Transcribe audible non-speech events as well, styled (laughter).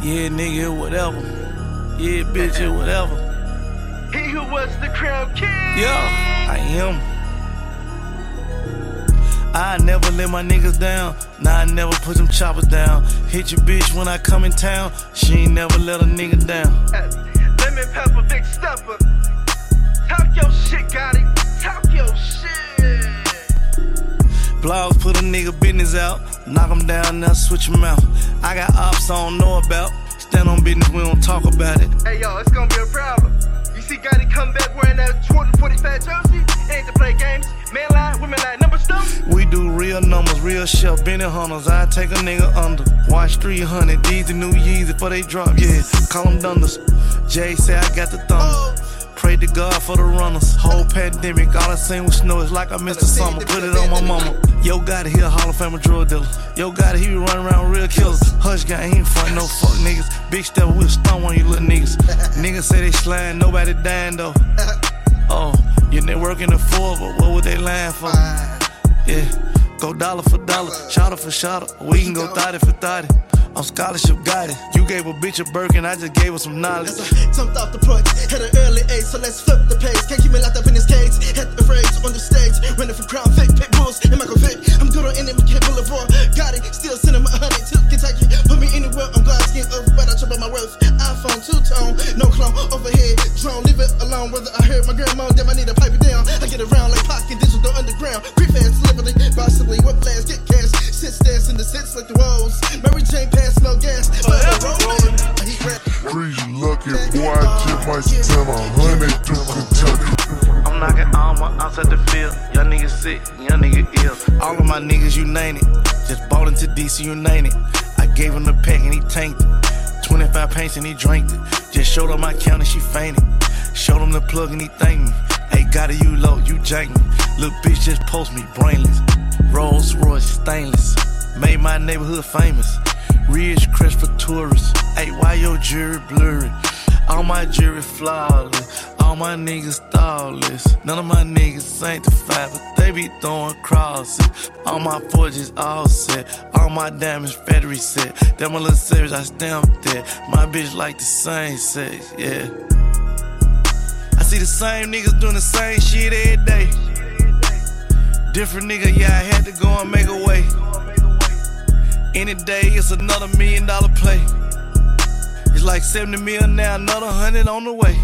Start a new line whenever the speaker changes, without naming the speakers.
Yeah, nigga, whatever. Yeah, bitch, (laughs) yeah, whatever.
He who was the crown king.
Yeah, I am. I never let my niggas down. Nah, I never put them choppers down. Hit your bitch when I come in town. She ain't never let a nigga down.
Uh, lemon pepper, big stepper. Talk your shit, got it. Talk your shit.
Blogs put a nigga business out. Knock him down, now switch him out. I got ops I don't know about. Stand on business, we don't talk about it.
Hey, y'all, it's gonna be a problem. You see Gotti come back wearing that 245 jersey? Ain't to play games. Men line, women line, number stuff.
We do real numbers, real chef, Benny Hunters. I take a nigga under. Watch 300, these the new Yeezy before they drop, yeah. Call them Dunders. Jay say I got the thunder. Pray to God for the runners. Whole pandemic, all I seen was snow. It's like I missed the summer. Put it on my mama. Yo Gotti, he a Hall of Fame drug dealer. Yo Gotti, he be running around real killers. Hush gang, he ain't front no fuck niggas. Big step, we'll stun on you little niggas. (laughs) niggas say they slime, nobody dying though. (laughs) Oh, your network in the four, but what would they lying for? Yeah, go dollar for dollar, shotter for shotter. We can go thotty for thotty. I'm scholarship guided. You gave a bitch a Birkin, I just gave her some knowledge.
As I jumped off the porch, had an early age, so let's flip the page. Can't keep me locked up in this cage. Had the rage on the stage, running from Crown fake Pit Bulls, and Michael Vick. I'm good on any McKay Boulevard. Got it, still sending my honey overhead, drone, leave it alone. Whether I heard my grandma, damn, I need to pipe it down. I get around like pocket Digital Underground. Pre-fast, delivery, possibly, what plans, get cash. Sit stance in the sits like the walls. Mary Jane pass, no gas. But I'm rolling. I heat rap.
Crazy lucky boy, I just might send a hundred to Kentucky.
I'm knocking all my outs at the field. Y'all niggas sick, young nigga ill. All of my niggas, you name it. Just bought into DC, you name it. I gave him the pack and he tanked it. 25 paints and he drank it. Just showed her my count and she fainted. Showed him the plug and he thanked me. Hey, got it, you low, you jank me. Little bitch just post me, brainless. Rolls Royce, stainless. Made my neighborhood famous. Ridgecrest for tourists. Hey, why your jewelry blurry? All my jewelry flawless. All my niggas thoughtless. None of my niggas sanctified, but they be throwing crosses. All my forges all set. All my diamonds factory set. Them a little savage, I stamped it. My bitch like the same sex, yeah. I see the same niggas doing the same shit every day. Different nigga, yeah, I had to go and make a way. Any day, it's another million dollar play. It's like 70 mil now, another hundred on the way.